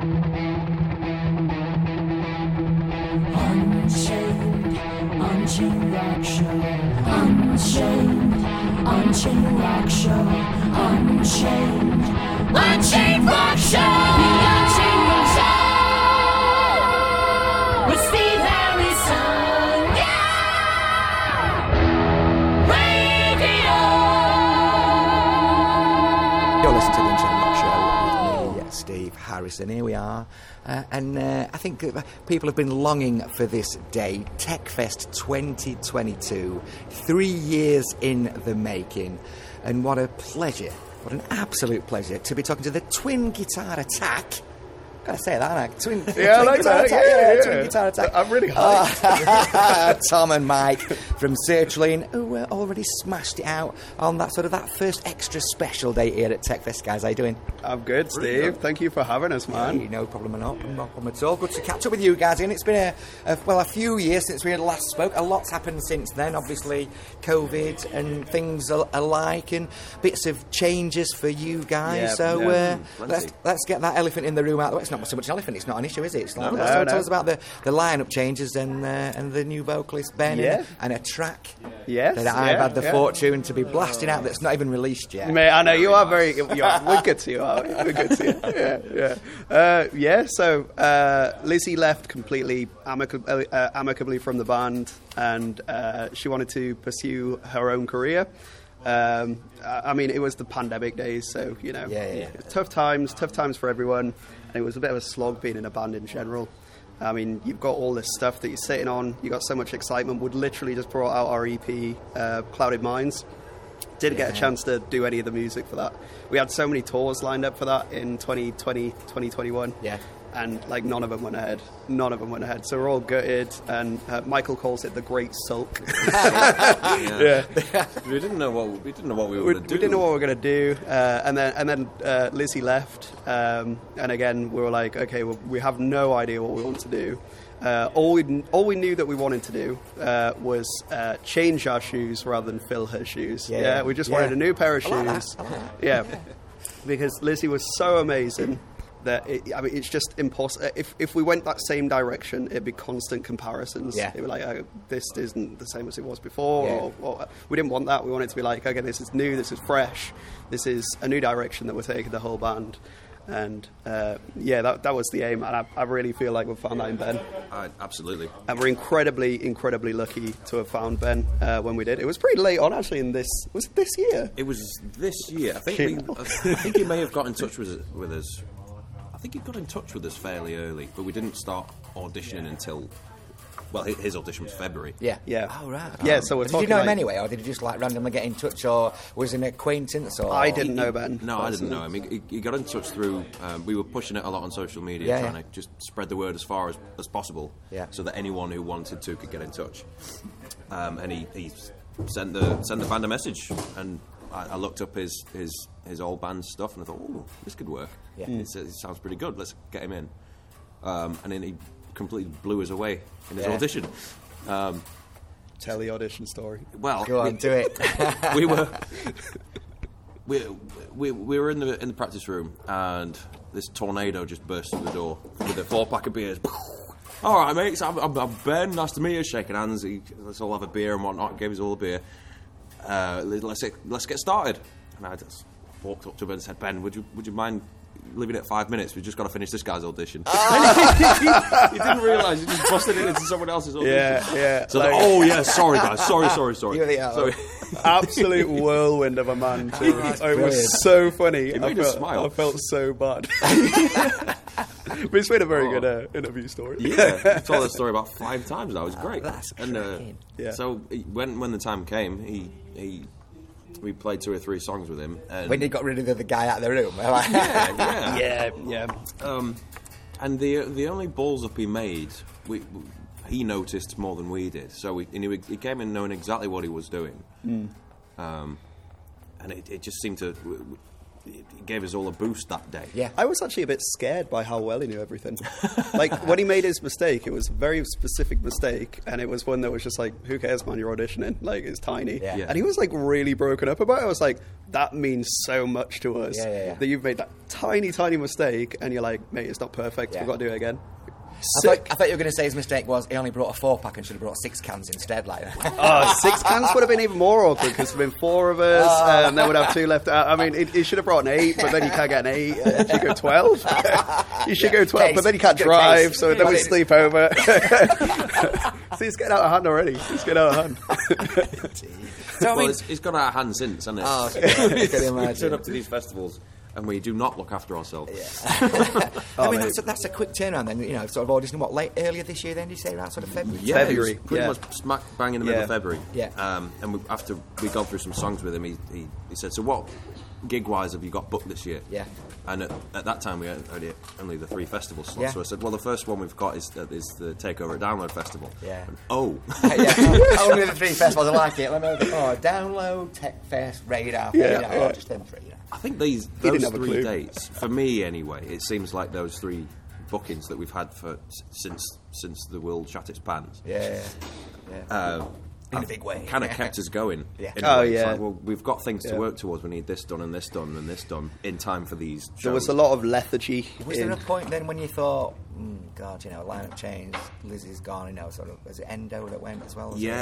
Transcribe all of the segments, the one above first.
Unchained, Unchained Rock Show. Unchained, Unchained Rock Show. Harrison. Here we are. Uh, and uh, I think uh, people have been longing for this day, TechFest 2022. Three years in the making. And what a pleasure, what an absolute pleasure to be talking to the Twin Guitar Attack. Gotta say that, aren't I? Twin, Yeah, I twin like guitar that. attack, Yeah, yeah. Twin Guitar Attack. I'm really hyped. Tom and Mike from Sertraline, who uh, already smashed it out on that sort of that first extra special day here at TechFest, guys. How you doing? I'm good, Steve. Thank you for having us, man. Hey, no problem at all. No problem at all. Good to catch up with you guys. And it's been a, a well a few years since we had last spoke. A lot's happened since then. Obviously, COVID and things alike, and bits of changes for you guys. Yeah, so yeah. uh, let's let's get that elephant in the room out of the way. It's not so much an elephant. It's not an issue, is it? It's like, No, so no, tell us about the, the lineup changes and uh, and the new vocalist Ben Yeah. and, and a track Yes, that I've yeah, had the yeah. fortune to be blasting out that's not even released yet. Mate, I know you are very. You're, we're good to you. We? We're good to you. Yeah, yeah, uh, yeah. So uh, Lizzie left completely amicably, uh, amicably from the band, and uh, she wanted to pursue her own career. Um, I I mean, it was the pandemic days, so you know, yeah, yeah. tough times, tough times for everyone, and it was a bit of a slog being in a band in general. I mean, you've got all this stuff that you're sitting on. You got so much excitement. We'd literally just brought out our EP, uh, Clouded Minds. Didn't get a chance to do any of the music for that. We had so many tours lined up for that in 2020, 2021. Yeah. And like none of them went ahead. None of them went ahead. So we're all gutted. And uh, Michael calls it the Great Sulk. Yeah. we didn't know what we didn't know what we were we, going to do. didn't know what we were going to do, uh, and then and then uh, Lizzie left, um, and again we were like, okay, well, we have no idea what we want to do. Uh, all we all we knew that we wanted to do uh, was uh, change our shoes rather than fill her shoes. Yeah, Yeah, yeah. we just Yeah. wanted a new pair of I like that. shoes. I like that. Yeah, because Lizzie was so amazing. That it, I mean, it's just impossible. If, if we went that same direction, it'd be constant comparisons. Yeah. It'd be like, oh, this isn't the same as it was before, Yeah. or, or we didn't want that. We wanted to be like, okay, this is new, this is fresh, this is a new direction that we're taking the whole band. And uh, yeah, that, that was the aim, and I, I really feel like we've found that in Ben. Uh, absolutely. And we're incredibly, incredibly lucky to have found Ben uh, when we did. It was pretty late on, actually. In this was it this year. It was this year. I think. Fucking We, I think he may have got in touch with with us. I think he got in touch with us fairly early, but we didn't start auditioning until. Well, his, his audition was February. Yeah. Yeah. Oh, right. Yeah, so we're Did you talking know him like- anyway, or did you just like randomly get in touch, or was an acquaintance, or I didn't know Ben. No, I didn't know him. He, he- he got in touch through. Um, we were pushing it a lot on social media, Yeah, trying yeah. to just spread the word as far as, as possible, Yeah. so that anyone who wanted to could get in touch. Um, and he, he sent the sent the band a message, and I, I looked up his, his his old band stuff, and I thought, oh, this could work. Yeah. It's- it sounds pretty good. Let's get him in. Um, and then he completely blew us away in his Yeah. audition. Tell the audition story. Well, Go on, we- do it. we were we, we, we were in the in the practice room and this tornado just burst through the door with a four pack of beers. All right, mates. I'm, I'm, I'm Ben. Nice to meet you. Shaking hands. He, let's all have a beer and whatnot. Gave us all a beer. Uh, let's let's get started. And I just walked up to him and said, Ben, would you would you mind leaving it five minutes? We've just got to finish this guy's audition. he, didn't realise he just busted it into someone else's audition. Yeah, yeah. So like, oh yeah, sorry guys, sorry, sorry, sorry. You're the Sorry. absolute whirlwind of a man. Too. it was so funny. I made us felt, smile. I felt so bad. but it's been a very good uh, interview story. Yeah, I've told that story about five times now. It was great. that's and uh. Yeah. so when when the time came, he he we played two or three songs with him. And, when he got rid of the, the guy out of the room, yeah, yeah. yeah, yeah. Um, and the the only balls up he made, we, we- he noticed more than we did. So we, and he, he came in knowing exactly what he was doing. Um, and it, it just seemed to. We, it gave us all a boost that day. Yeah. I was actually a bit scared by how well he knew everything. like when he made his mistake, it was a very specific mistake, and it was one that was just like, "Who cares, man? You're auditioning. Like it's tiny." Yeah. Yeah. And he was like really broken up about it. I was like, "That means so much to us Yeah, yeah, yeah. that you've made that tiny, tiny mistake, and you're like, mate, it's not perfect. Yeah. We've got to do it again." I thought, I thought you were going to say his mistake was he only brought a four pack and should have brought six cans instead. Like, Oh, six cans would have been even more awkward because there'd been four of us, Oh. and then we'd have two left. out. I mean, he, he should have brought an eight, but then you can't get an eight. You should go twelve. you should go twelve, but then you can't Case. drive, so then we sleep over. See, it's getting out of hand already. It's getting out of hand. so I Well, mean, it's, it's got out of hand since, hasn't it? Oh, I can We imagine. turn up to these festivals and we do not look after ourselves. I mean Oh, that's, a, that's a quick turnaround then. You know, sort of auditioning what late earlier this year. Then did you say around sort of February? Yeah, February, pretty yeah. much smack bang in the middle of February. Yeah. Um, and we, after we'd gone through some songs with him, he, he, he said, "So what gig wise have you got booked this year?" Yeah. And at, at that time, we had only, only the three festival slots. Yeah. So I said, "Well, the first one we've got is, uh, is the Takeover at Download Festival." Yeah. And, oh. yeah, only the three festivals I like it. Let me know. Oh, download, Tech Fest, Radar. Yeah, you yeah. oh, just them three. You know. I think these those three clue. dates, for me anyway, it seems like those three bookings that we've had for since since the world shut its pants. Yeah, yeah. yeah. in a big way. kind of kept us going. Yeah. in Oh, yeah. like, well, we've got things to Yeah. work towards. We need this done and this done and this done in time for these. Shows. There was a lot of lethargy. Was in, there a point then when you thought, mm, God, you know, lineup changed, Lizzie's gone, you know, sort of, was it Endo that went as well? Yeah,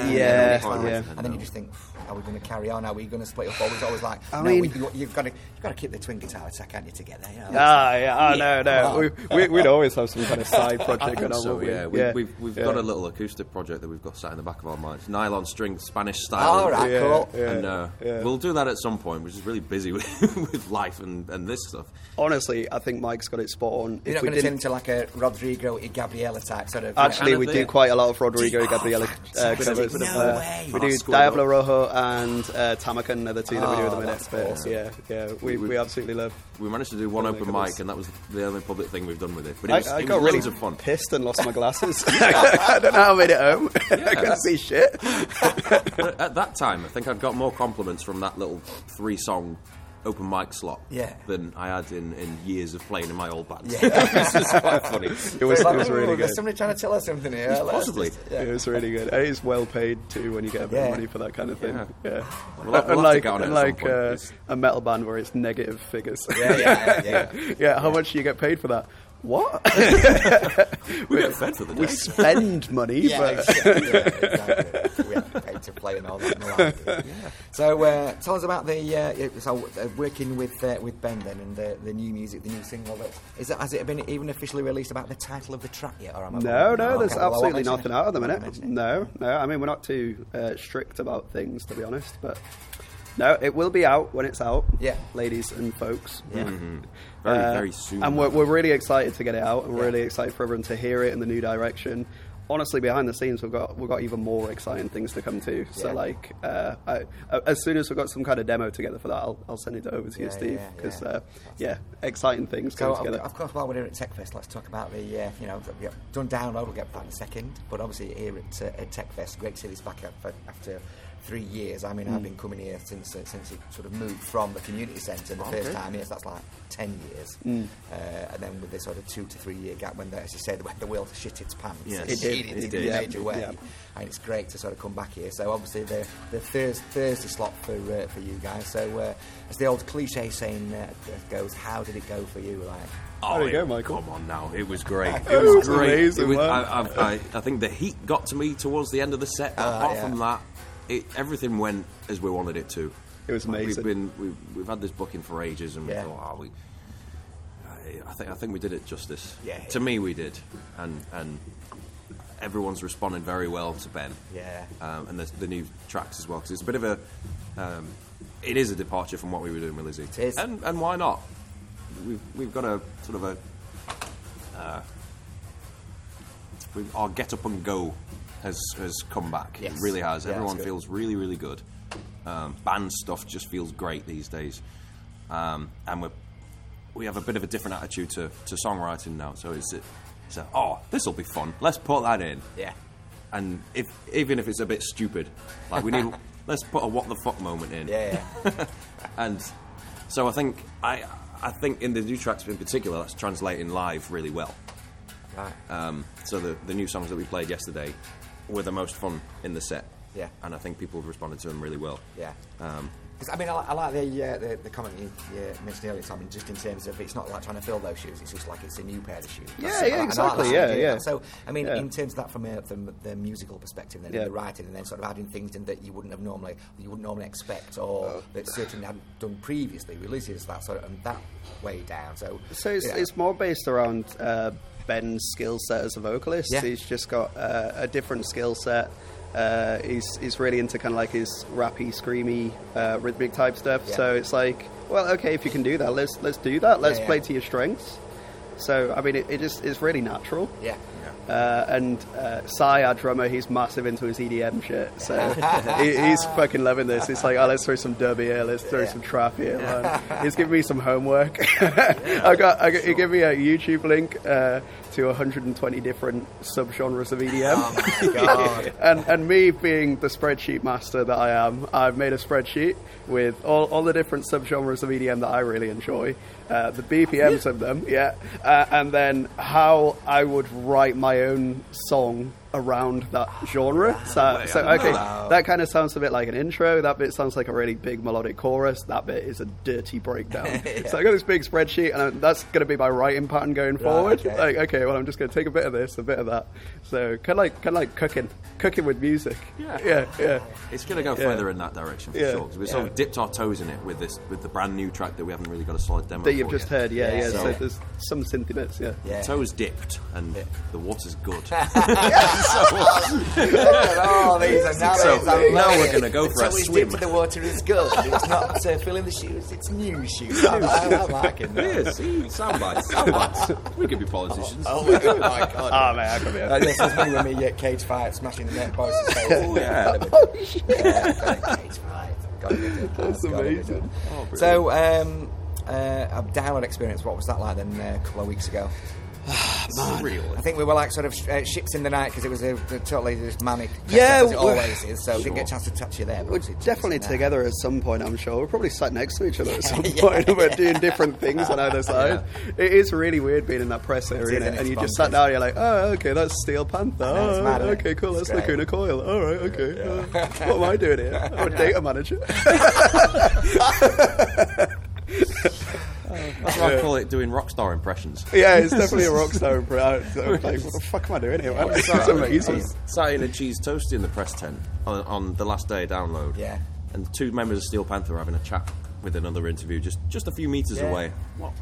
Sort of- yeah, as yeah. And then you just think, are we going to carry on? Are we going to split up? Or was always like, I no, mean- we, you've got to, you've got to keep the twin guitar attack, can't you, together? You know, Ah, yeah. Oh, no, no. We, we, we'd always have some kind of side project think going on. so, we? yeah. We, yeah. We've, we've yeah. got a little acoustic project that we've got sat in the back of our minds. Nylon string, Spanish style. All right, Yeah, cool. yeah, and uh, yeah. we'll do that at some point, which is really busy with, with life and, and this stuff. Honestly, I think Mike's got it spot on. You're If not going to turn into like a Rodrigo y Gabriela type sort of. Actually, kind we do quite a lot of Rodrigo Oh, Gabriela uh, covers. No Uh, way. We do scored Diablo up. Rojo and uh, Tamacun are the two that we do at the Oh, minute. that's But awesome. yeah, yeah, we, we absolutely love. We managed to do one open my mic, and that was the only public thing we've done with it. But it was, I it got was really of fun. pissed and lost my glasses. I don't know how I made it home. I couldn't see shit. At that time, I think I'd got more compliments from that little three song open mic slot Yeah. than I had in, in years of playing in my old band. Yeah. it's just quite funny. It was, it was "Ooh, really There's good. somebody trying to tell us something here. Let's Possibly. just- yeah. It was really good. It's well paid too when you get a bit Yeah. of money for that kind of thing. Yeah. Yeah. We'll have- we'll unlike get on it at unlike uh, a metal band where it's negative figures. Yeah, yeah, yeah, yeah. Yeah, How much do you get paid for that? What? We get fed for the we spend money, Yeah, but exactly, yeah, exactly. We have to play and all that. malarkey. So, uh, tell us about the uh, so uh, working with uh, with Ben then and the, the new music, the new single. That is that has it been even officially released about the title of the track yet? Or am I no, wrong? no, Oh, there's okay, well, I won't absolutely mention nothing it. out at the minute. No, no. I mean, we're not too uh, strict about things, to be honest. But no, it will be out when it's out. Yeah. ladies and folks. Yeah. Very, Uh, very soon. And we're, we're really excited to get it out, and we're Yeah. really excited for everyone to hear it in the new direction. Honestly, behind the scenes, we've got we've got even more exciting things to come too. So, Yeah. like, uh, I, uh, as soon as we've got some kind of demo together for that, I'll, I'll send it over to you, Yeah, Steve, because yeah. uh, yeah, exciting things So, coming together. of course, while we're here at TechFest, let's talk about the, uh, you know, done download, we'll get back in a second, but obviously here at, uh, at TechFest, to this back after, after three years. I mean, I've Mm. been coming here since uh, since it sort of moved from the community centre the first time here, so that's like 10 years. Mm. Uh, and then with this sort of two to three year gap when, the, as you said, when the world shit its pants, Yes. it, It did, did, it in did. a major Yeah, way. yeah. And it's great to sort of come back here. So obviously the, the Thurs Thursday slot for uh, for you guys. So uh, as the old cliche saying uh, goes, how did it go for you? Like, Oh, did it go, it- Michael? Come on now, it was great. It It was was great. amazing, It was- I, I, I, I think the heat got to me towards the end of the set. But Ah, apart yeah. from that, it, everything went as we wanted it to. It was Like, amazing. We've been we've, we've had this booking for ages, and Yeah. we thought, oh, we. I- think I think we did it justice. Yeah. To me, we did, and and everyone's responded very well to Ben. Yeah. Um, and the, the new tracks as well, because it's a bit of a. Um, it is a departure from what we were doing with Lizzie. It is. And and why not? We've we've got a sort of a. Uh, our get up and go has has come back. Yes. It really has. Yeah, Everyone feels really really good. Um, band stuff just feels great these days, um, and we we have a bit of a different attitude to, to songwriting now. So it's, it's a, oh, this will be fun. Let's put that in. Yeah. And if even if it's a bit stupid, like we need, let's put a what the fuck moment in. Yeah, yeah. And So I think I I think in the new tracks in particular, that's translating live really well. Right. Um, so the the new songs that we played yesterday were the most fun in the set. Yeah. and I think people have responded to them really well. Yeah. Um, 'Cause, I mean, I, I like the, uh, the the comment you, mentioned earlier, Simon, just in terms of it's not like trying to fill those shoes; it's just like it's a new pair of shoes. Yeah, That's- yeah, I like- and like exactly, yeah, idea. yeah. So, I mean, Yeah. in terms of that from, a, from the musical perspective, then Yeah. the writing, and then sort of adding things in that you wouldn't have normally, you wouldn't normally expect, or Oh. that certainly hadn't done previously, releases that sort of and that way down. So, So it's, yeah. it's more based around uh, Ben's skill set as a vocalist. Yeah. He's just got uh, a different skill set. Uh, he's, he's really into kind of like his rappy, screamy, uh, rhythmic type stuff. Yeah. So it's like, well, okay, if you can do that, let's let's do that. Let's Yeah, yeah. play to your strengths. So I mean, it, it just it's really natural. yeah. Uh, and uh, Sai, our drummer, he's massive into his EDM shit. So he, he's fucking loving this. It's like, oh, let's throw some dub here, let's throw Yeah. some trap here. Man. He's giving me some homework. I got, I got, he gave me a YouTube link uh, to 120 different subgenres of EDM. Oh my god. and, and me being the spreadsheet master that I am, I've made a spreadsheet with all, all the different subgenres of EDM that I really enjoy, uh, the BPMs of them, yeah, uh, and then how I would write my own song around that genre. Ah, so, way, so okay, Wow. that kind of sounds a bit like an intro. That bit sounds like a really big melodic chorus. That bit is a dirty breakdown. So I got this big spreadsheet, and I- that's going to be my writing pattern going forward. okay. Like, okay, well, I'm just going to take a bit of this, a bit of that. So kind of like kind of like cooking, cooking with music. Yeah. yeah, yeah. It's going to go Yeah. further in that direction for Yeah. sure. 'cause we sort of dipped our toes in it with this, with the brand new track that we haven't really got a solid demo That you've for just yet. heard, yeah, Yeah, yeah. So, so- there's some synth bits, yeah. Yeah. Toes dipped and Yeah. the water's good. oh, these are now, So, these are now we're gonna go for a swim. the water is good. It's not uh, filling the shoes. It's new shoes. I'm, I'm liking that. yeah, see, sound bites, sound bites. We could be politicians. Oh my god! my God. Ah, man, I could be. Uh, this is me when me at cage fight smashing the net boys' face. Oh, yeah. yeah, got a cage fight. Got to be. That's Gotta amazing. Oh, so, um, uh, a download experience. What was that like then? Uh, a couple of weeks ago. Surreal. I think we were like sort of uh, ships in the night because it was a, a totally just manic. Yeah, as it we're- always is. So didn't get a chance to touch you there. but We're definitely now. together at some point, I'm sure. We're probably sat next to each other at some Yeah. point. We're doing different things on either side. It is really weird being in that press area, and and it's you just bonkers. sat down. You're like, oh, okay, that's Steel Panther. know, it's Oh, mad, isn't okay, cool. It's That's great. Lacuna Coil. All right, okay. Uh, what am I doing here? I'm a data manager. That's what I call it doing rock star impressions. yeah, it's definitely a rock star. Uh, impression. I'm like, what the fuck am I doing here? man? It's amazing. Um, sat in a cheese toasty in the press tent on, on the last day of download. Yeah. And two members of Steel Panther were having a chat with another interview just, just a few metres Yeah. away. What,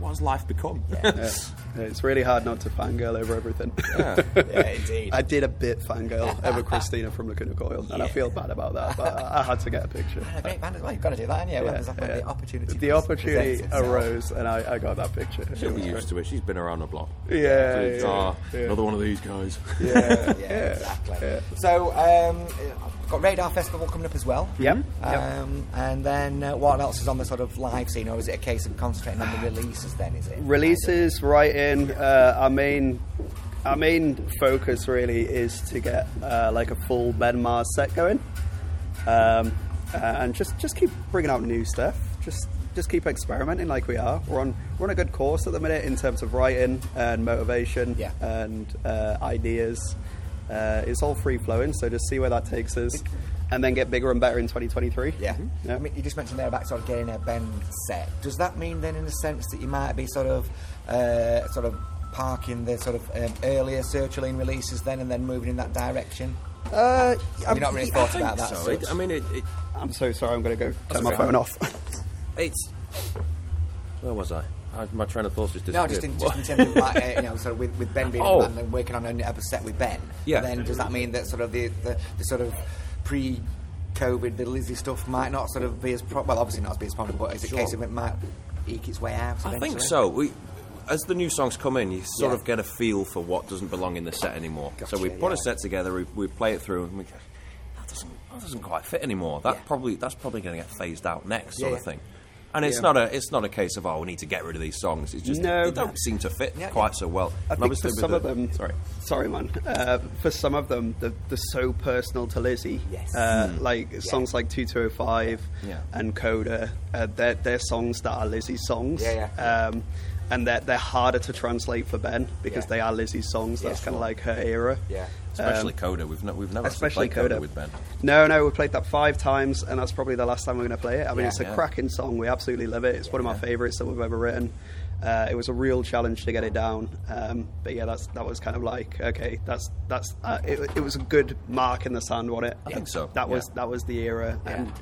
what, what has life become? Yeah, it's really hard not to fangirl over everything. Yeah. Yeah, indeed. I did a bit fangirl over Cristina from Lacuna Coil, and I feel bad about that, but I I had to get a picture. A great band as well. You've got to do that, haven't you? When Yeah, like when yeah. the opportunity. The opportunity arose, and I, I got that picture. It She'll be was used to it. She's been around the block. great. Yeah, She's, yeah, "Ah, yeah. Another one of these guys. yeah, Yeah, exactly. yeah. So, um, I've got Radar Festival coming up as well. Yep. Um, and then uh, what else is on the sort of live scene, or is it a case of concentrating on the releases? Then is it Releases, writing. Uh, our main, our main focus really is to get uh, like a full Ben Mars set going, um, and just just keep bringing out new stuff. Just just keep experimenting like we are. We're on we're on a good course at the minute in terms of writing and motivation Yeah. and uh, ideas. Uh, it's all free flowing, so just see where that takes us, and then get bigger and better in 2023. Yeah. Yeah. I mean, you just mentioned there about sort of getting a bend set. Does that mean then, in a sense, that you might be sort of, uh, sort of parking the sort of um, earlier Sertraline releases then, and then moving in that direction? Uh, Have you not really thought about that? So it, I mean, it, it, I'm so sorry. I'm going to go turn my phone off. it's. Where was I? I my train of thought just No, disappeared. just in, just in terms of like, uh, you know, sort of with, with Ben being Oh. and then working on a set with Ben. Yeah. Then does that mean that sort of the, the, the sort of pre-COVID, the Lizzie stuff might not sort of be as pro- well, obviously not as be as probable, but is it a case of it might eke its way out? I think so. We, as the new songs come in, you sort Yeah. of get a feel for what doesn't belong in the set anymore. Gotcha, so we put yeah. a set together, we, we play it through, and we go, that doesn't, that doesn't quite fit anymore. That Yeah. probably that's probably going to get phased out next, sort of thing. And it's Yeah. not a it's not a case of oh we need to get rid of these songs. It's just No. they don't seem to fit Yeah, quite yeah. so well. I And think for some the- of them, sorry, sorry, man. Uh, for some of them, they're, they're so personal to Lizzie. Yes. Uh, Like songs like 2205 Yeah. and Coda, uh, they're, they're songs that are Lizzie's songs. Yeah, Um, and they're, they're harder to translate for Ben because Yeah. they are Lizzie's songs. That's Yeah, kind of like her era. Yeah. especially um, Coda. We've no, we've never Especially played Coda. Coda with Ben. No, no, we played that five times, and that's probably the last time we're going to play it. I mean, Yeah. it's a Yeah. cracking song. We absolutely love it. It's one of my Yeah. favourites that we've ever written. Uh, it was a real challenge to get it down, um, but yeah, that's that was kind of like okay, that's that's uh, it, it was a good mark in the sand, wasn't it? I think so, That was that was the era, Yeah. and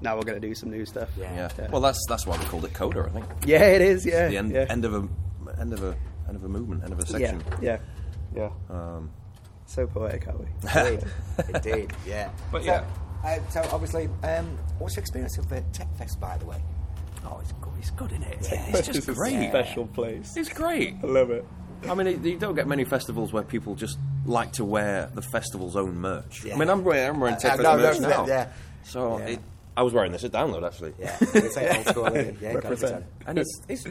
now we're going to do some new stuff. Yeah. Yeah. Well, that's that's why we called it Coda. I think yeah, it is. Yeah, the end, yeah. end of a end of a end of a movement, end of a section. Yeah, yeah, yeah. Um, so poetic, are we? Indeed, indeed, yeah. But so, yeah. Uh, so obviously, um, what's your experience of the Tech Fest, by the way? oh, it's good. It's good, isn't it? It's, This it's just is a great. special place. It's great. I love it. I mean, it- you don't get many festivals where people just like to wear the festival's own merch. Yeah. I mean, I'm wearing, I'm wearing Uh, Tech uh, Fest no, no, merch no, now. yeah. So Yeah. It, I was wearing this at download actually. Yeah, it's like old school. isn't it? Yeah, Represent. and it's, it's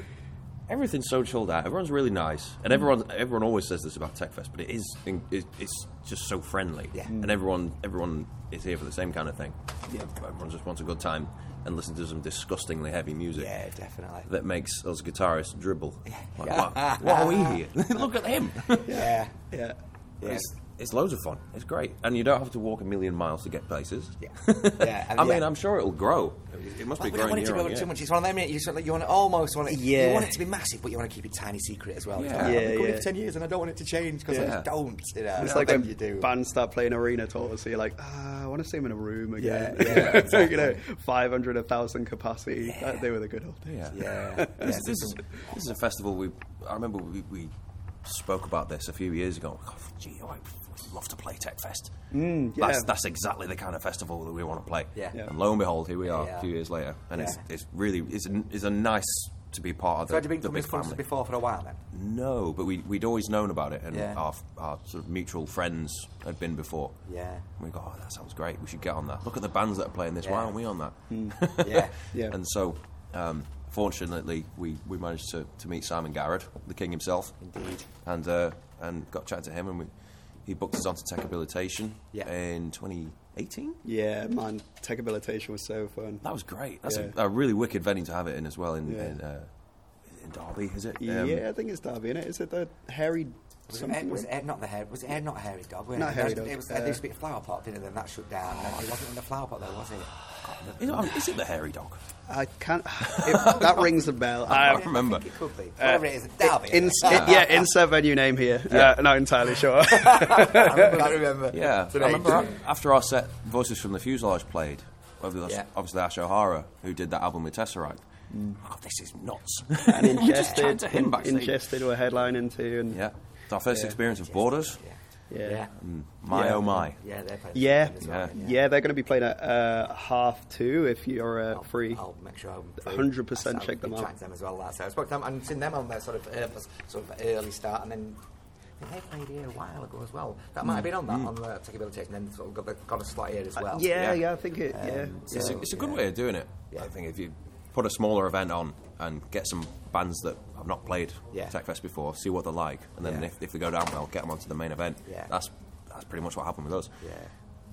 everything's so chilled out. Everyone's really nice, and mm. everyone everyone always says this about TechFest, but it is it, it's just so friendly. Yeah. Mm. and everyone everyone is here for the same kind of thing. Yeah, everyone just wants a good time and listen to some disgustingly heavy music. Yeah, definitely. That makes us guitarists dribble. Like, Yeah. what, what are we here? Look at him. Yeah, Yeah. yeah. It's, it's loads of fun. It's great, and you don't have to walk a million miles to get places. Yeah. Yeah, I mean, yeah. I'm sure it'll grow. It must Well, be we don't want it to grow too much. It's one of them. You, sort of, you want to almost want it. Yeah. You want it to be massive, but you want to keep it tiny secret as well. Yeah. like, Yeah, I've been doing yeah. it for ten years, and I don't want it to change because I just don't. You know, It's like then when you do. bands start playing arena tours, so you're like, ah, I want to see them in a room again. Yeah, yeah, exactly. you know, 500, 1,000 capacity. That, they were the good old days. Yeah. Yeah, This, yeah, this, there's is, this is a festival we. I remember we, we spoke about this a few years ago. Oh, gee, I would love to play Tech Fest. Mm, yeah. That's that's exactly the kind of festival that we want to play. Yeah. Yeah. And lo and behold, here we are Yeah. a few years later, and it's Yeah. it's really it's a, it's a nice to be part of So the, had you been the big family. before for a while then? No, but we we'd always known about it, and Yeah. our our sort of mutual friends had been before. Yeah. And we go, oh, that sounds great. We should get on that. Look at the bands that are playing this. Why aren't we on that? Yeah. Yeah. And so, um, fortunately, we, we managed to, to meet Simon Garrett, the king himself. Indeed. And uh, and got chatting to him, and we, he booked us onto Techabilitation Yeah. in 2018. Yeah, man, Techabilitation was so fun. That was great. That's Yeah. a, a really wicked venue to have it in as well in Yeah. in, uh, in Derby, is it? Um, yeah, I think it's Derby, innit? Is it the hairy Was it. Ed, was it Ed, not the hair? Was it Ed, not Hairy Dog? wasn't it? Hairy was- Dog, It was, uh, there used to be a flower pot, didn't it? Then that shut down. and it wasn't in the flower pot, though, was it? Is it, is it the hairy dog? I can't. It, that rings a bell. I I, remember. I think it could be. uh, Whatever it is, Derby. in, isn't it? in- yeah, insert venue name here. Uh, not entirely sure. I remember. I remember. Yeah, It's an I remember after our set, Voices from the Fuselage played. Obviously, Yeah. obviously Ashe O'Hara, who did that album with Tesseract. Oh, this is nuts. and We just chatted ingested, to him backstage. ingested were headlining too, and Yeah, it's our first Yeah. experience of Borders. Yeah. yeah. Yeah. My Yeah. oh my. Yeah, they're playing Yeah, as well, yeah, they're going to be playing at uh, half two if you're uh, I'll, free. I'll make sure I'm 100% check them be out. them as well. That's I spoke to them and seen them on their sort of uh, sort of early start, and then they played here a while ago as well. That might have been on that on the Techabilitation, and then sort of got, the, got a slot here as well. Uh, yeah, Yeah. yeah, I think it. yeah, Um, It's, a, it's a good yeah. way of doing it. Yeah. I think if you put a smaller event on and get some bands that have not played Yeah. TechFest before, see what they're like, and then Yeah. if, if they go down well, get them onto the main event. Yeah. That's that's pretty much what happened with us. Yeah.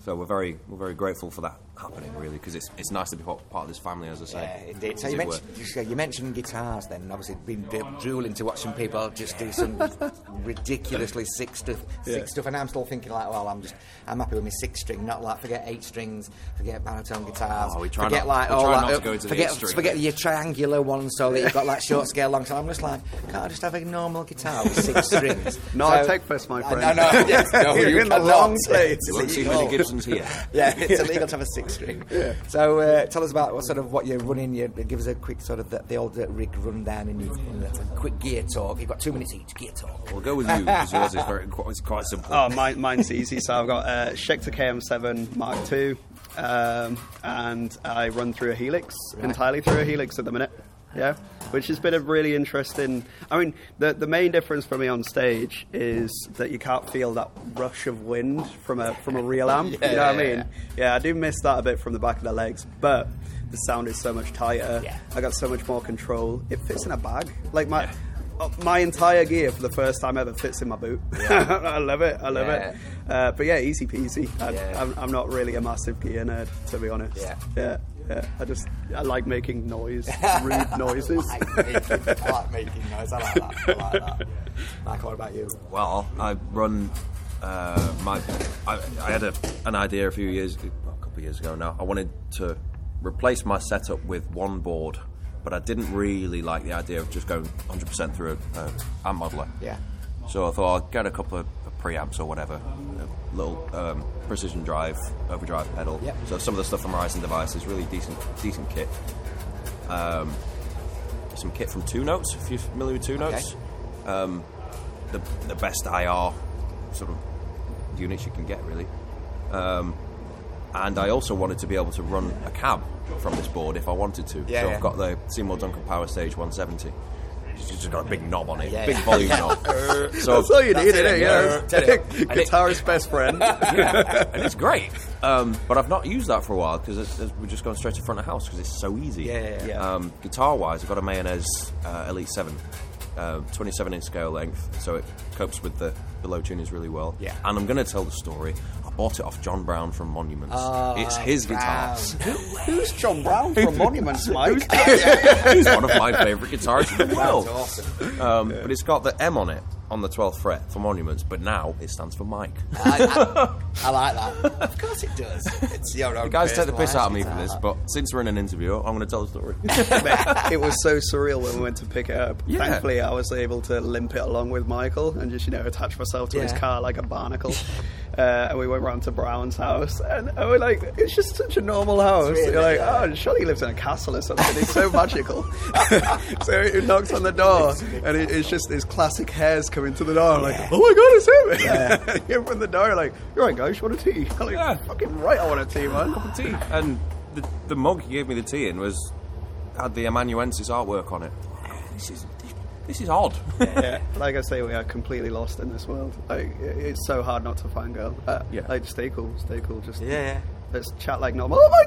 So we're very we're very grateful for that happening, really, because it's it's nice to be part part of this family, as I say. Yeah, indeed. So you mentioned, you, mentioned guitars then, and obviously been drooling to watch some people just do some ridiculously sick stuff, sick Yeah. stuff, and I'm still thinking like, well, I'm just, I'm happy with my six string, not like forget eight strings, forget baritone guitars, Oh, we try forget not- like all not to the forget, eight string. forget your triangular one so that you've got like short scale, long. So I'm just like, can't I just have a normal guitar with six strings? no so, a Techfest, my friend. I know. Yes, no, You're you in the cannot. wrong place. It's You won't see many Gibsons here. Yeah, it's illegal to have a six string. So uh, tell us about what sort of what you're running. You give us a quick sort of the, the old uh, rig rundown and you, and a quick gear talk. You've got two minutes each. Gear talk. We'll go with you because yours is very quite, it's quite simple. Oh, mine, mine's easy. So I've got uh, Schecter KM7 Mark II, um, and I run through a Helix, entirely through a Helix at the minute. Yeah, which has been a really interesting. I mean, the the main difference for me on stage is that you can't feel that rush of wind from a from a real amp. Yeah, you know what I mean? Yeah. I do miss that a bit from the back of the legs, but the sound is so much tighter. Yeah. I got so much more control. It fits in a bag. Like my. uh, My entire gear for the first time ever fits in my boot. I love it. I love Yeah. it. Uh, but yeah, easy peasy. I, Yeah. I'm, I'm not really a massive gear nerd, to be honest. Yeah. Yeah. Yeah. I just I like making noise, rude noises. I like making, I like making noise. I like that. I like that. Michael, what about you? Well, I run uh, my. I, I had a, an idea a few years, well, a couple of years ago now. I wanted to replace my setup with one board, but I didn't really like the idea of just going 100% through a, a amp modeler. Yeah. So I thought I'd get a couple of preamps or whatever, a little um, precision drive, overdrive pedal. Yep. So some of the stuff from Horizon Device is really decent, decent kit. Um, some kit from Two Notes, if you're familiar with Two Notes. Um, the, the best IR sort of units you can get, really. Um, and I also wanted to be able to run a cab from this board if I wanted to. Yeah, so yeah. I've got the Seymour Duncan Power Stage 170. It's just got a big knob on it, Yeah, big yeah. volume knob. So That's all you need, That's isn't it, it? yeah. Yeah. Tell it- Guitarist's best friend. and it's great. Um, but I've not used that for a while because we're just going straight to front of house because it's so easy. Yeah, yeah, yeah. Um, guitar wise, I've got a Mayones uh, Elite 7, uh, 27 inch scale length, so it copes with the, the low tuners really well. Yeah. And I'm going to tell the story. I bought it off John Brown from Monuments. Oh, it's his guitar. Brown. Who's John Brown from Monuments, Mike? He's one of my favourite guitarists in the world. That's awesome. Um, But it's got the M on it on the 12th fret for Monuments, but now it stands for Mike. I, I, I like that. Of course it does. It's your own You guys take the piss out of me for this, but since we're in an interview, I'm going to tell the story. it was so surreal when we went to pick it up. Yeah. Thankfully, I was able to limp it along with Michael and just, you know, attach myself to his car like a barnacle. Uh, and we went round to Brown's house, and, and we're like, it's just such a normal house. really, You're like, yeah. oh, surely he lives in a castle or something. It's so magical. so he knocks on the door, and it, it's just his classic hairs coming to the door. I'm like, Yeah. oh my god, it's him! Yeah. you open the door, like, you're right, guys, you want a tea? I'm like, Yeah. fucking right, I want a tea, man. Have a tea. And the, the mug he gave me the tea in was had the amanuensis artwork on it. This is this is odd. yeah, like I say, we are completely lost in this world. Like, it's so hard not to find girl. Uh, Yeah. Like, stay cool, stay cool. Just Yeah, yeah. let's chat like normal. Oh my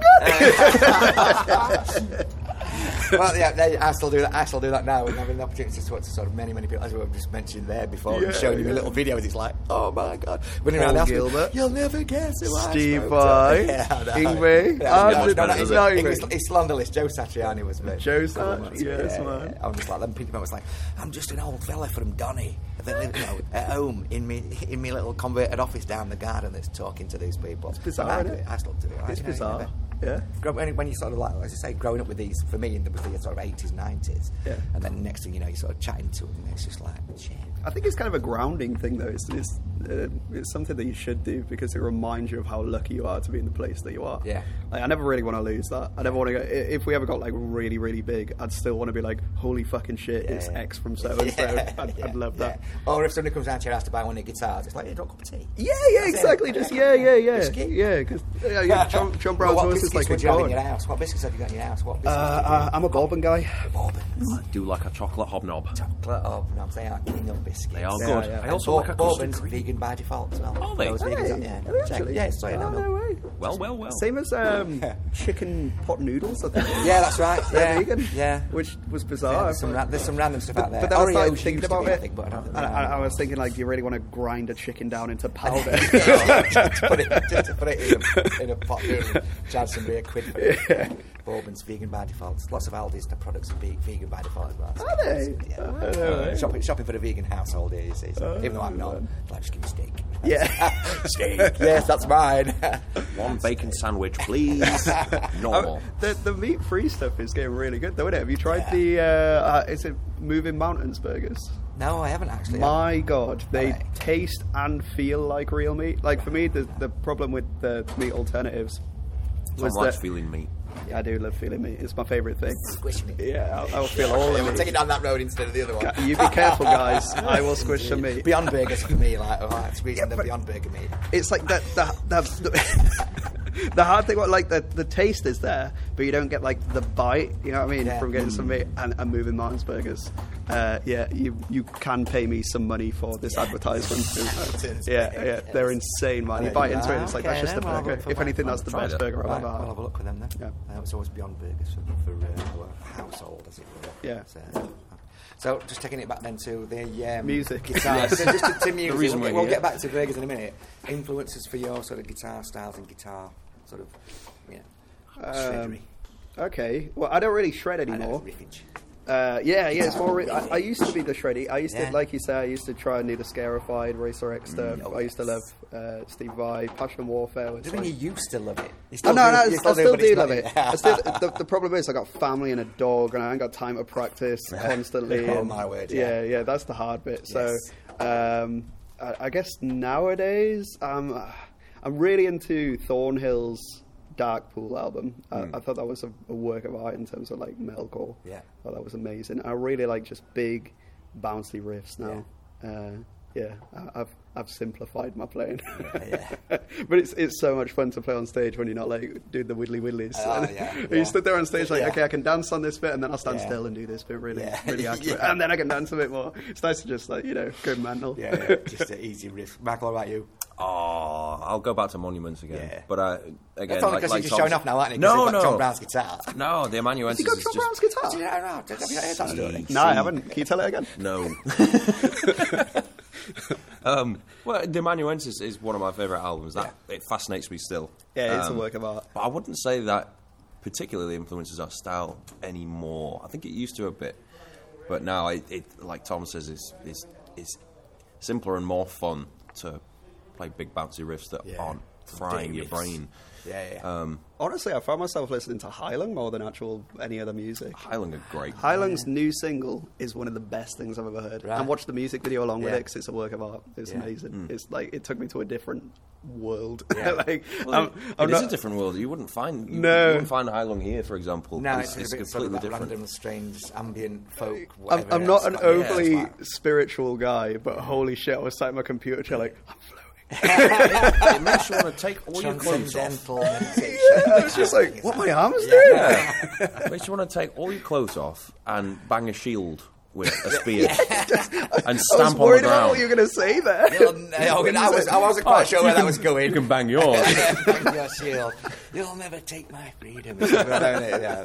god! well, yeah, they, I still do that. I still do that now, and having the opportunity to talk to sort of many, many people, as we've just mentioned there before, Yeah, and showing you yeah. little videos. It's like, oh my god, running Paul around Gilbert. You'll never guess who Steve I know. Yeah, and no, no, no, it's, no, it's, it's still on the list. Joe Satriani was me. Joe A couple of Sat- months ago. yes, yeah, man. yeah. I'm just like them people. I was like, I'm just an old fella from Donny that live, you know, at home in me in me little converted office down the garden that's talking to these people. It's bizarre, I, it? I still do it. It's you know, you bizarre. Never- Yeah. When, when you sort of like, as I say, growing up with these, for me, it was the sort of 80s, 90s. Yeah. And then next thing you know, you're sort of chatting to them, and it's just like, shit. I think it's kind of a grounding thing, though. It's it's, uh, it's something that you should do because it reminds you of how lucky you are to be in the place that you are. Yeah. Like, I never really want to lose that. I never want to go. If we ever got like really, really big, I'd still want to be like, holy fucking shit, it's Yeah. X from so and so. I'd, I'd love that. yeah. Or if somebody comes down to your house to buy one of your guitars, it's like, yeah, drop a cup of tea. Yeah, yeah, That's it. exactly. Just yeah, yeah, yeah, Biscuit? yeah. Because yeah, yeah, John, John Brown's Well, what horse is biscuits like a would you have in your house? What biscuits have you got in your house? What biscuits Uh, you uh, I'm a bourbon guy. do? Bourbons. I do like a chocolate hobnob. Chocolate hobnobs, they are king of biscuits. They are good. yeah. I also like a custard bourbons vegan by default as well. Are they? Those Are vegans, they? yeah. Are they Check- actually? Yeah, it's soy Oh, no, no no. way. Well, well, well. Same as um, chicken pot noodles, I think. Yeah, that's right. They're Yeah, vegan. yeah. Which was Yeah, bizarre. there's, some ra- there's some random stuff out there. But then I Oreos started used thinking about be, it. I think, but I don't and I. I was thinking, like, do you really want to grind a chicken down into powder? just to put it, just to put it in a, in a pot noodle, charge somebody a quid for it. Bourbon's vegan by default. Lots of Aldi's the products are vegan by default as well. Are they? Yeah. Oh, right. shopping, shopping for the vegan household here, you see. So even though I'm not, like, just give me steak. Yeah. steak. Yes, that's mine. One bacon sandwich, please. Normal. Oh, the the meat free stuff is getting really good, though, isn't it? Have you tried the? Uh, uh, is it Moving Mountains burgers? no, I haven't actually. My God, they Right. taste and feel like real meat. Like for me, the the problem with the meat alternatives Tom was likes that feeling meat. I do love feeling meat. It's my favourite thing. Squish me. Yeah, I'll, feel all Yeah, of we'll it. take it down that road instead of the other one. You be careful, guys. I will squish some meat. Beyond burgers for me, like, oh, I'm squeezing Yeah, the Beyond Burger meat. It's like that. That. that the hard thing, about like the the taste is there, but you don't get like the bite. You know what I mean? Yeah. From getting some meat and, and Moving Mountains burgers. Uh, yeah, you you can pay me some money for this advertisement. Yeah, yeah, they're insane, man. You bite into it, it's like that's just a we'll burger. If anything, that's the best it. burger I've Right, ever we'll have a look with them then. Yeah. Uh, it's always beyond burgers for, for uh, our household, as it were. Yeah. So, so just taking it back then to the um, Music. guitar. so just to, to music. reason we'll, we'll get back to burgers in a minute. Influences for your sort of guitar styles and guitar sort of, you know, Um. Okay. Well, I don't really shred anymore. Uh, yeah, yeah, it's more. Re- I, I used to be the shreddy. I used Yeah. to, like you say, I used to try and do the scarified Racer X stuff. oh, I used to love uh, Steve Vai, Passion Warfare. Was Doesn't mean you used to love it? You Oh, no, do- no, you I still do love it. I still, the, the problem is I got family and a dog, and I ain't got time to practice constantly. Oh, and- my word, Yeah, yeah. yeah, that's the hard bit. So, um, I, I guess nowadays, um, I'm really into Thornhill's Dark Pool album. I, I thought that was a, a work of art in terms of like metalcore. Yeah. I thought that was amazing. I really like just big, bouncy riffs now. Uh, yeah, I, I've I've simplified my playing, Yeah, but it's it's so much fun to play on stage when you're not like doing the widdly widdlies. Oh, And yeah, you stood there on stage like, Yeah. okay, I can dance on this bit, and then I'll stand Yeah. still and do this bit really, Yeah. really accurate, Yeah. and then I can dance a bit more. It's nice to just like you know go mental. Yeah, yeah, just an easy riff. Michael, what about you? Oh, I'll go back to monuments again. Yeah. But uh, again, That's only like, because like you're just Tom showing said- off now, aren't you? 'Cause No, you've got no, John Brown's guitar. no. The amanuensis you got is John just Brown's guitar? Did you, I don't. Have you heard that story? No, I haven't. Can you tell it again? no. um, well, the amanuensis is one of my favourite albums. That it fascinates me still. Yeah, it's a Um, work of art. But I wouldn't say that particularly influences our style anymore. I think it used to a bit, but now it, it like Tom says, is is is simpler and more fun to play big bouncy riffs that Yeah. aren't frying Big your brain. Yeah, yeah. Um, Honestly, I found myself listening to Heilung more than actual any other music. Heilung are great. Heilung's new single is one of the best things I've ever heard. Right. And watched the music video along with it because it's a work of art. It's Yeah. amazing. It's like it took me to a different world. Yeah. like Well, I'm, I'm it is not, a different world. You wouldn't find you, No. you wouldn't find Heilung here, for example. no, it's, it's, it's a bit sort of completely different. random, strange, ambient folk. I'm, I'm not an Like, yeah, overly it's spiritual guy, but holy shit, I was sat in my computer chair like, I'm floating. It makes you want to take all your clothes off. Transcendental meditation. I was just like, what my arms doing? It makes you want to take all your clothes off and bang a shield with a spear and I was stamp on the worried about what ground. you were going to say there. You'll ne- I, was, I wasn't quite sure where that was going. You can bang yours. Bang your shield. You'll never take my freedom. Uh, yeah.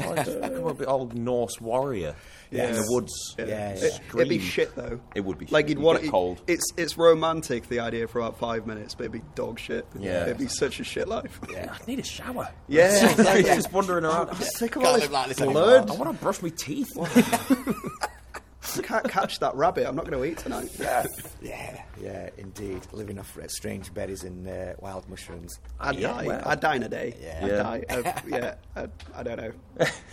Oh, just become a bit old Norse warrior in the woods. Yeah, yeah. It, it'd be shit though. It would be like shit. you'd You'd want get it, cold. It's it's romantic the idea for about five minutes, but it'd be dog shit. Yeah. it'd be such a shit life. Yeah. I need a shower. Yeah, He's just wandering around. I'm sick of Can't all this like this blood. anymore. I want to brush my teeth. I can't catch that rabbit. I'm not going to eat tonight. Yeah, yeah, yeah, indeed. Living off uh, strange berries and uh, wild mushrooms. I'd Yeah, die. well. I'd die in a day. Yeah. I'd Yeah. die. Of, yeah, I, I don't know.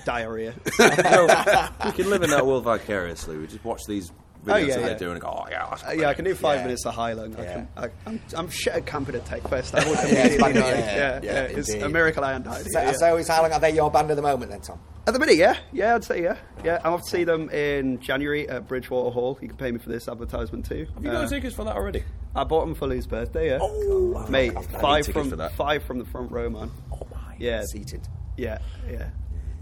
Diarrhea. no, we can live in that world vicariously. We just watch these videos Oh, yeah, yeah. doing and go, oh, yeah, Uh, yeah, I can do five Yeah. minutes of Heilung. I can, I, I'm, I'm shit at camping at Tech Fest. I would Yeah, immediately it's yeah, Yeah, yeah, it's a miracle I haven't died. So, so is how are they your band at the moment then, Tom? At the minute, yeah, yeah, I'd say yeah, yeah. I'm off to see them in January at Bridgewater Hall. You can pay me for this advertisement too. Have you Uh, got tickets for that already? I bought them for Lou's birthday. Yeah, Oh, mate, five from five from the front row, man. Oh my. Yeah. Seated. Yeah, yeah,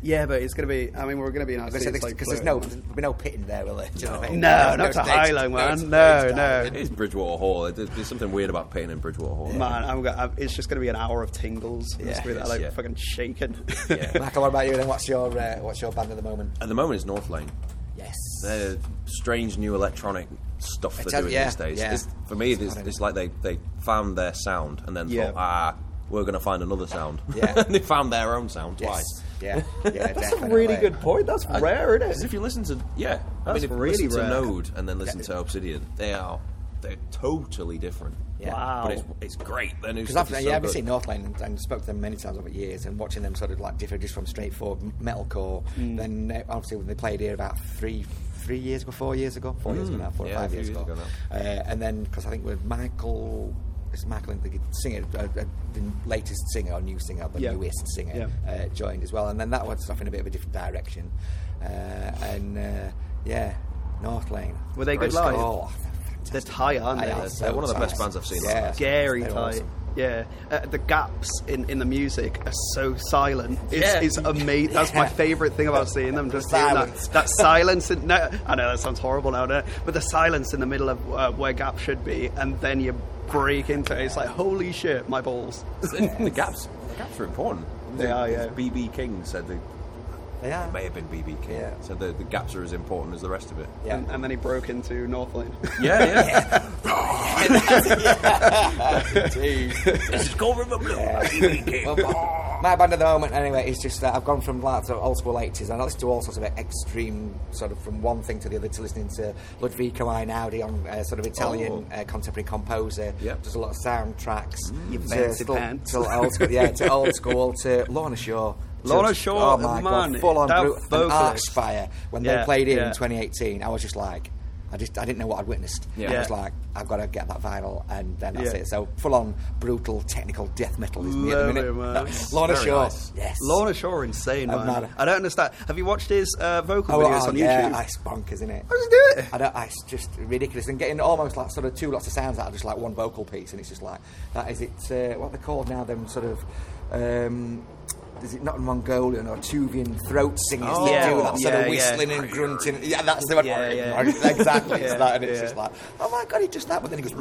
yeah. But it's gonna be. I mean, we're gonna be in our Because like, there's no there'll be no pitting there, will there? Do you know what I mean? No, There's not to stage- Heilung, man. stage No, no. It is Bridgewater Hall. There's, there's something weird about pitting in Bridgewater Hall. Man, I'm, go- I'm, it's just going to be an hour of tingles. I'm Yeah. gonna be like yeah. fucking shaking. Yeah. Michael, what about you then? What's your uh, what's your band at the moment? At the moment, it's Northlane. Yes. They're strange new electronic stuff It's they're doing yeah, these days. yeah. It's, for me, it's, It's it's like they, they found their sound and then Yeah. thought, ah, we're going to find another sound. Yeah. and they found their own sound Yes. twice. Yeah. Yeah. That's a really good point. That's rare, isn't Because it? if you listen to, yeah, I That's mean, if you really listen to rare. Node and then listen to Obsidian, they are they're totally different. Yeah. Wow. But it's, it's great. Their new Because stuff I've, is yeah, so I've good. seen Northlane and, and spoke to them many times over years, and watching them sort of like differ just from straightforward m- metalcore. Mm. Then uh, obviously when they played here about three three years ago, four years ago, four years ago now, four Mm. Yeah, or a five few years years ago. ago uh, and then because I think with Michael. It's Michael, the singer, uh, uh, the latest singer or new singer, the Yeah. newest singer, Yeah. uh, joined as well, and then that went off in a bit of a different direction. Uh, and uh, yeah, Northlane. Were they good Very live? Oh, They're tight, aren't they? They are They're so one of the best bands I've seen Yeah. Scary They're tight. awesome. Yeah, uh, the gaps in, in the music are so silent. It's, Yeah. it's amazing. That's my favorite thing about seeing them. Just hearing Silence. that, that silence. In, no, I know that sounds horrible now, doesn't but the silence in the middle of uh, where gaps should be, and then you break into it. It's like holy shit, my balls. the gaps, the gaps are important. They are, yeah. BB King said the. They are. It may have been BB King. Yeah. Said the, the gaps are as important as the rest of it. Yeah. And, and then he broke into Northlane. Yeah, yeah. Indeed. this is Gold River Blue. BB King. Well, my- my band at the moment, anyway, is just that I've gone from like sort of old school 80s and I listen to all sorts of extreme, sort of from one thing to the other, to listening to Ludovico Einaudi on uh, sort of Italian Oh. uh, contemporary composer. Yep. Does a lot of soundtracks. You to fancy still- pants. to old school, yeah, to old school, to Lorna Shore. Lorna Shore, oh my man, god, full on an vocalist. Archspire. When Yeah, they played it yeah. in 2018, I was just like, I just I didn't know what I'd witnessed. Yeah. I was like, I've got to get that vinyl, and then that's Yeah. it. So full on brutal technical death metal is me at the minute. man. Lorna Very Shaw, nice. yes. Lorna Shore, insane, I'm man. mad. I don't understand. Have you watched his uh, vocal Oh, videos oh, on yeah, YouTube? it's bonkers, isn't it? How does he do it? I don't. I, it's just ridiculous, and getting almost like sort of two lots of sounds out of just like one vocal piece, and it's just like that. Is it uh, what they're called now? Them sort of. Um, is it not Mongolian or Tuvian throat singers Oh, that yeah. do that sort Yeah, of yeah. whistling and grunting? Yeah, that's the one. Yeah, yeah. exactly. It's Yeah, that, and it's yeah. just like, oh my god, he does that, but then he goes.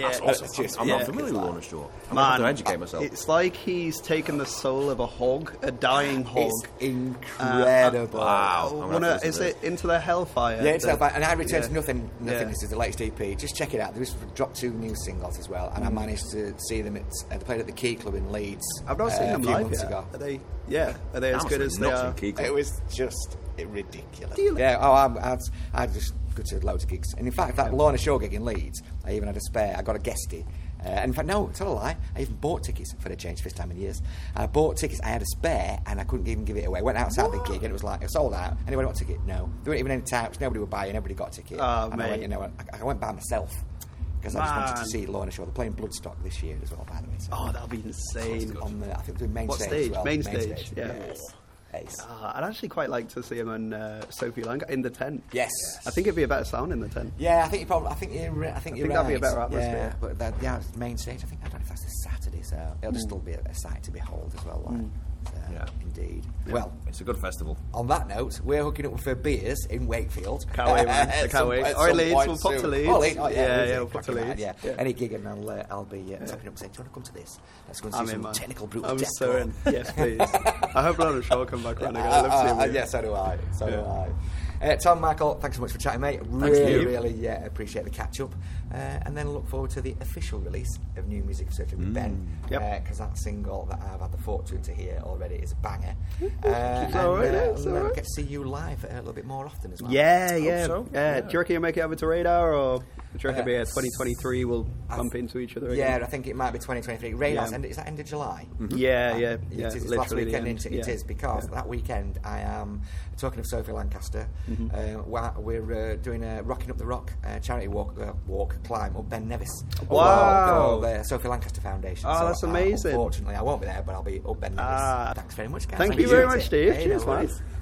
Yeah. That's awesome. Just- I'm Yeah. not familiar with Lorna Shore. I'm Man, going to educate myself. It's like he's taken the soul of a hog, a dying hog. It's incredible. Wow. Wanna- is it Into the Hellfire? Yeah, it's The- like, and I returned to nothing. Nothing. Yeah. This is the latest EP. Just check it out. There was dropped two new singles as well, Mm. and I managed to see them. At, uh, they played at the Key Club in Leeds. I've not seen uh, them a few live months yet. ago. Are they? Yeah, are they as good as be they are? Key Club. It was just ridiculous. Do you li- yeah. Oh, I'm, I, I just go to loads of gigs, and in fact, that Lorna Shore gig in Leeds, I even had a spare. I got a guestie. Uh, and in fact, no, tell a lie. I even bought tickets for the change first time in years. I bought tickets. I had a spare, and I couldn't even give it away. Went outside the gig, and it was like it sold out. Anybody want a ticket? No. There weren't even any types. Nobody would buy it. Nobody got a ticket. Oh, and I went, you know, I, I went by myself because I just wanted to see Lorna Shore. They're playing Bloodstock this year as well, by the way. So Oh, that'll be insane. on the, I think doing main What stage. stage? As well. Main stage, yeah. Yes. Ace. Ah, I'd actually quite like to see him and uh, Sophie Lang in the tent. Yes. I think it'd be a better sound in the tent. Yeah, I think you probably. I think you're. I think I you're think that'd be a better atmosphere. Yeah, but that, yeah, it's main stage. I think I don't know if that's this Saturday, so it'll Mm. just still be a, a sight to behold as well. Like. So, Yeah. indeed. Well, It's a good festival. on that note, we're hooking up for beers in Wakefield. Can't wait, man. I can't wait. Or Leeds, we'll pop to. Leeds. Oh, Leeds. Oh, yeah, Yeah, yeah, we'll pop to Leeds. Yeah. Yeah. Any gig, and I'll, uh, I'll be uh, tapping up and saying, "Do you want to come to this? Let's go and see I'm some in, technical brutal I'm death so in. Yes, please. I hope Lorna Shore come back around again. I'd love to see him. Uh, uh, yeah, so do I. So do I. Uh, Tom, Michael, thanks so much for chatting, mate. Really, really, yeah, appreciate the catch up. Uh, and then look forward to the official release of new music, certainly with Ben. Yep. Because that single that I've had the fortune to hear already is a banger. Uh, and alright, uh, yeah, it's we'll get to see you live uh, a little bit more often as well. Yeah, yeah. so. Uh, Yeah. Do you reckon you'll make it over to radar, or do you reckon Uh, it'll be a 2023 we'll I- bump into each other Yeah. I think it might be 2023. Radar's Yeah. end, is that end of July? Yeah, Uh, yeah, it yeah. is, it's literally last the weekend, end, it? It yeah. is because Yeah. Mm-hmm. that weekend I am talking of Sophie Lancaster. Uh, wa- we're uh, doing a rocking up the rock uh, charity walk, uh, walk climb up Ben Nevis. Wow. The Sophie Lancaster Foundation. Oh, So, that's amazing. unfortunately, I won't be there, but I'll be up Ben Nevis. Ah. Thanks very much, guys. Thank I you very much. Steve. Hey, Cheers, no.